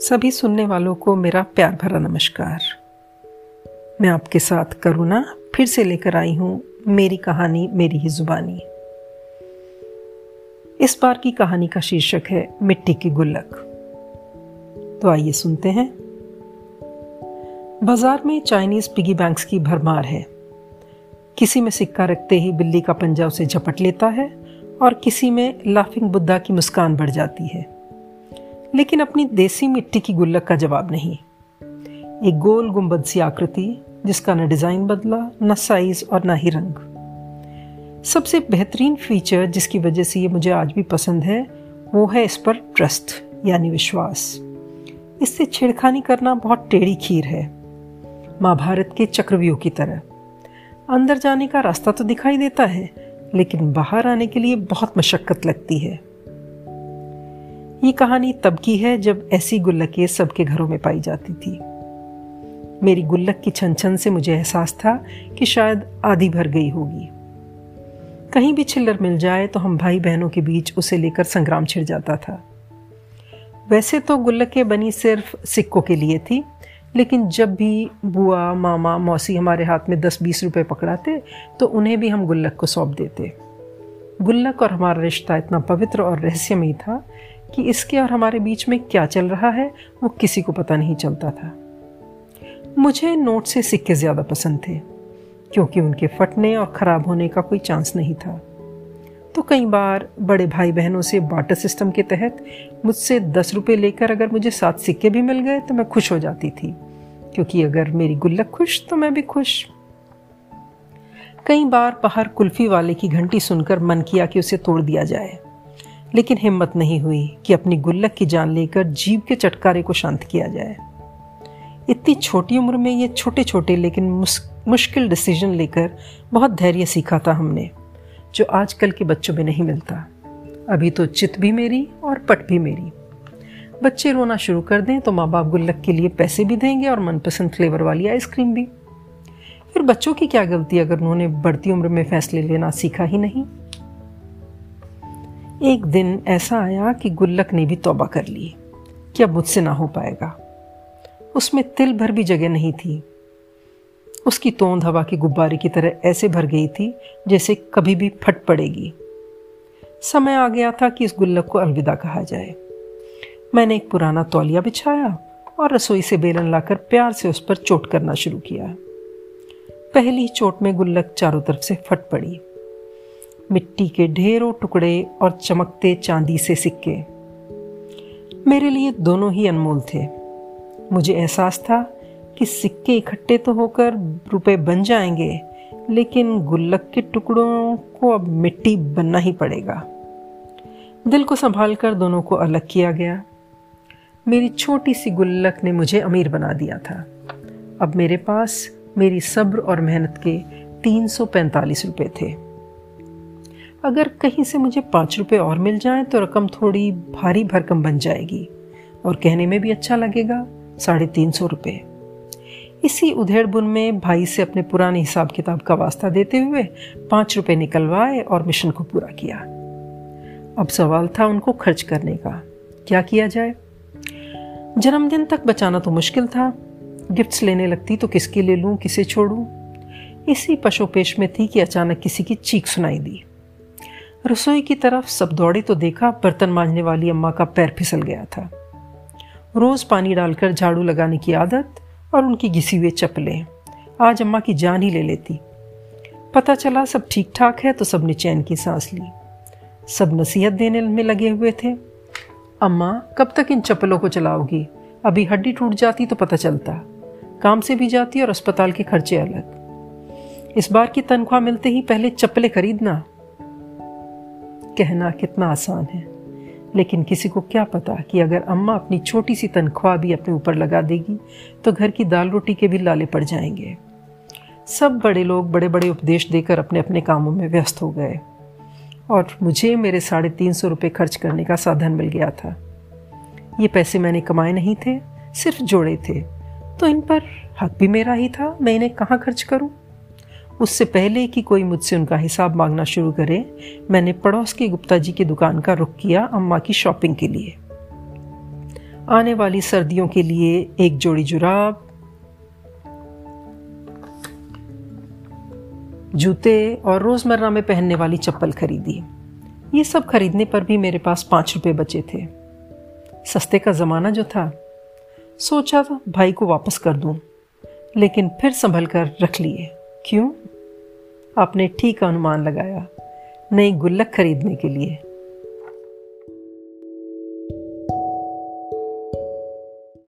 सभी सुनने वालों को मेरा प्यार भरा नमस्कार। मैं आपके साथ करुणा फिर से लेकर आई हूँ मेरी कहानी, मेरी ही जुबानी। इस बार की कहानी का शीर्षक है मिट्टी की गुल्लक। तो आइए सुनते हैं। बाज़ार में चाइनीज़ पिगी बैंक्स की भरमार है। किसी में सिक्का रखते ही बिल्ली का पंजा उसे झपट लेता है और किसी में लाफिंग बुद्धा की मुस्कान बढ़ जाती है। लेकिन अपनी देसी मिट्टी की गुल्लक का जवाब नहीं। एक गोल गुंबद सी आकृति, जिसका न डिज़ाइन बदला, न साइज़ और न ही रंग। सबसे बेहतरीन फीचर जिसकी वजह से ये मुझे आज भी पसंद है, वो है इस पर ट्रस्ट, यानी विश्वास। इससे छेड़खानी करना बहुत टेढ़ी खीर है। महाभारत के चक्रव्यूह की तरह। अंदर जाने का रास्ता तो दिखाई देता है, लेकिन बाहर आने के लिए बहुत मशक्कत लगती है। ये कहानी तब की है जब ऐसी गुल्लकें सबके घरों में पाई जाती थी। मेरी गुल्लक की छन छन से मुझे एहसास था कि शायद आधी भर गई होगी। कहीं भी छिल्लर मिल जाए तो हम भाई बहनों के बीच उसे लेकर संग्राम छिड़ जाता था। वैसे तो गुल्लकें बनी सिर्फ़ सिक्कों के लिए थी, लेकिन जब भी बुआ, मामा, मौसी हमारे हाथ में दस बीस रुपए पकड़ाते तो उन्हें भी हम गुल्लक को सौंप देते। गुल्लक और हमारा रिश्ता इतना पवित्र और रहस्यमय था कि इसके और हमारे बीच में क्या चल रहा है, वो किसी को पता नहीं चलता था। मुझे नोट से सिक्के ज़्यादा पसंद थे, क्योंकि उनके फटने और ख़राब होने का कोई चांस नहीं था। तो कई बार बड़े भाई बहनों से बाटर सिस्टम के तहत मुझसे दस रुपये लेकर अगर मुझे सात सिक्के भी मिल गए तो मैं खुश हो जाती थी, क्योंकि अगर मेरी गुल्लक खुश तो मैं भी खुश। कई बार बाहर कुल्फी वाले की घंटी सुनकर मन किया कि उसे तोड़ दिया जाए। लेकिन हिम्मत नहीं हुई कि अपनी गुल्लक की जान लेकर जीव के चटकारे को शांत किया जाए। इतनी छोटी उम्र में ये छोटे छोटे लेकिन मुश्किल डिसीज़न लेकर बहुत धैर्य सीखा था हमने, जो आजकल के बच्चों में नहीं मिलता। अभी तो चित भी मेरी और पट भी मेरी। बच्चे रोना शुरू कर दें तो माँ बाप गुल्लक के लिए पैसे भी देंगे और मनपसंद फ्लेवर वाली आइसक्रीम भी। फिर बच्चों की क्या गलती अगर उन्होंने बढ़ती उम्र में फैसले लेना सीखा ही नहीं? एक दिन ऐसा आया कि गुल्लक ने भी तौबा कर ली। कि अब मुझसे ना हो पाएगा? उसमें तिल भर भी जगह नहीं थी। उसकी तोंद हवा के गुब्बारे की तरह ऐसे भर गई थी जैसे कभी भी फट पड़ेगी। समय आ गया था कि इस गुल्लक को अलविदा कहा जाए। मैंने एक पुराना तौलिया बिछाया और रसोई से बेलन लाकर प्यार से उस पर चोट करना शुरू किया। पहली चोट में गुल्लक चारों तरफ़ से फट पड़ी। मिट्टी के ढेरों टुकड़े और चमकते चांदी से सिक्के। मेरे लिए दोनों ही अनमोल थे। मुझे एहसास था कि सिक्के इकट्ठे तो होकर रुपए बन जाएँगे, लेकिन गुल्लक के टुकड़ों को अब मिट्टी बनना ही पड़ेगा। दिल को संभाल कर दोनों को अलग किया गया। मेरी छोटी सी गुल्लक ने मुझे अमीर बना दिया था। अब मेरे पास मेरी सब्र और मेहनत के तीन सौ पैंतालीस रुपये थे। अगर कहीं से मुझे पाँच रुपये और मिल जाए तो रकम थोड़ी भारी भरकम बन जाएगी। और कहने में भी अच्छा लगेगा, साढ़े तीन सौ रुपये इसी उधेड़ बुन में भाई से अपने पुराने हिसाब किताब का वास्ता देते हुए पाँच रुपये निकलवाए और मिशन को पूरा किया। अब सवाल था उनको खर्च करने का, क्या किया जाए? जन्मदिन तक बचाना तो मुश्किल था। गिफ्ट्स लेने लगती तो किसके ले लूँ, किसे छोड़ूं? इसी पशोपेश में थी कि अचानक किसी की चीख सुनाई दी। रसोई की तरफ़ सब दौड़े तो देखा बर्तन मांजने वाली अम्मा का पैर फिसल गया था। रोज पानी डालकर झाड़ू लगाने की आदत और उनकी घिसी हुई चप्पलें। आज अम्मा की जान ही ले लेती। पता चला सब ठीक ठाक है तो सबने चैन की सांस ली। सब नसीहत देने में लगे हुए थे। अम्मा, कब तक इन चप्पलों को चलाओगी? अभी हड्डी टूट जाती तो पता चलता। काम से भी जाती और अस्पताल के खर्चे अलग। इस बार की तनख्वाह मिलते ही पहले चप्पलें खरीदना। कहना कितना आसान है। लेकिन किसी को क्या पता कि अगर अम्मा अपनी छोटी सी तनख्वाह भी अपने ऊपर लगा देगी तो घर की दाल रोटी के भी लाले पड़ जाएँगे। सब बड़े लोग बड़े बड़े उपदेश देकर अपने अपने कामों में व्यस्त हो गए। और मुझे मेरे साढ़े तीन सौ रुपये खर्च करने का साधन मिल गया था। ये पैसे मैंने कमाए नहीं थे, सिर्फ़ जोड़े थे। तो इन पर हक भी मेरा ही था, मैं इन्हें कहाँ खर्च करूँ? उससे पहले कि कोई मुझसे उनका हिसाब मांगना शुरू करे मैंने पड़ोस के गुप्ता जी की दुकान का रुख किया अम्मा की शॉपिंग के लिए। आने वाली सर्दियों के लिए एक जोड़ी जुराब जूते और रोज़मर्रा में पहनने वाली चप्पल खरीदी। ये सब खरीदने पर भी मेरे पास पाँच रुपये बचे थे। सस्ते का ज़माना जो था। सोचा भाई को वापस कर दूँ, लेकिन फिर संभल कर रख लिए। क्यों? आपने ठीक अनुमान लगाया नई गुल्लक खरीदने के लिए।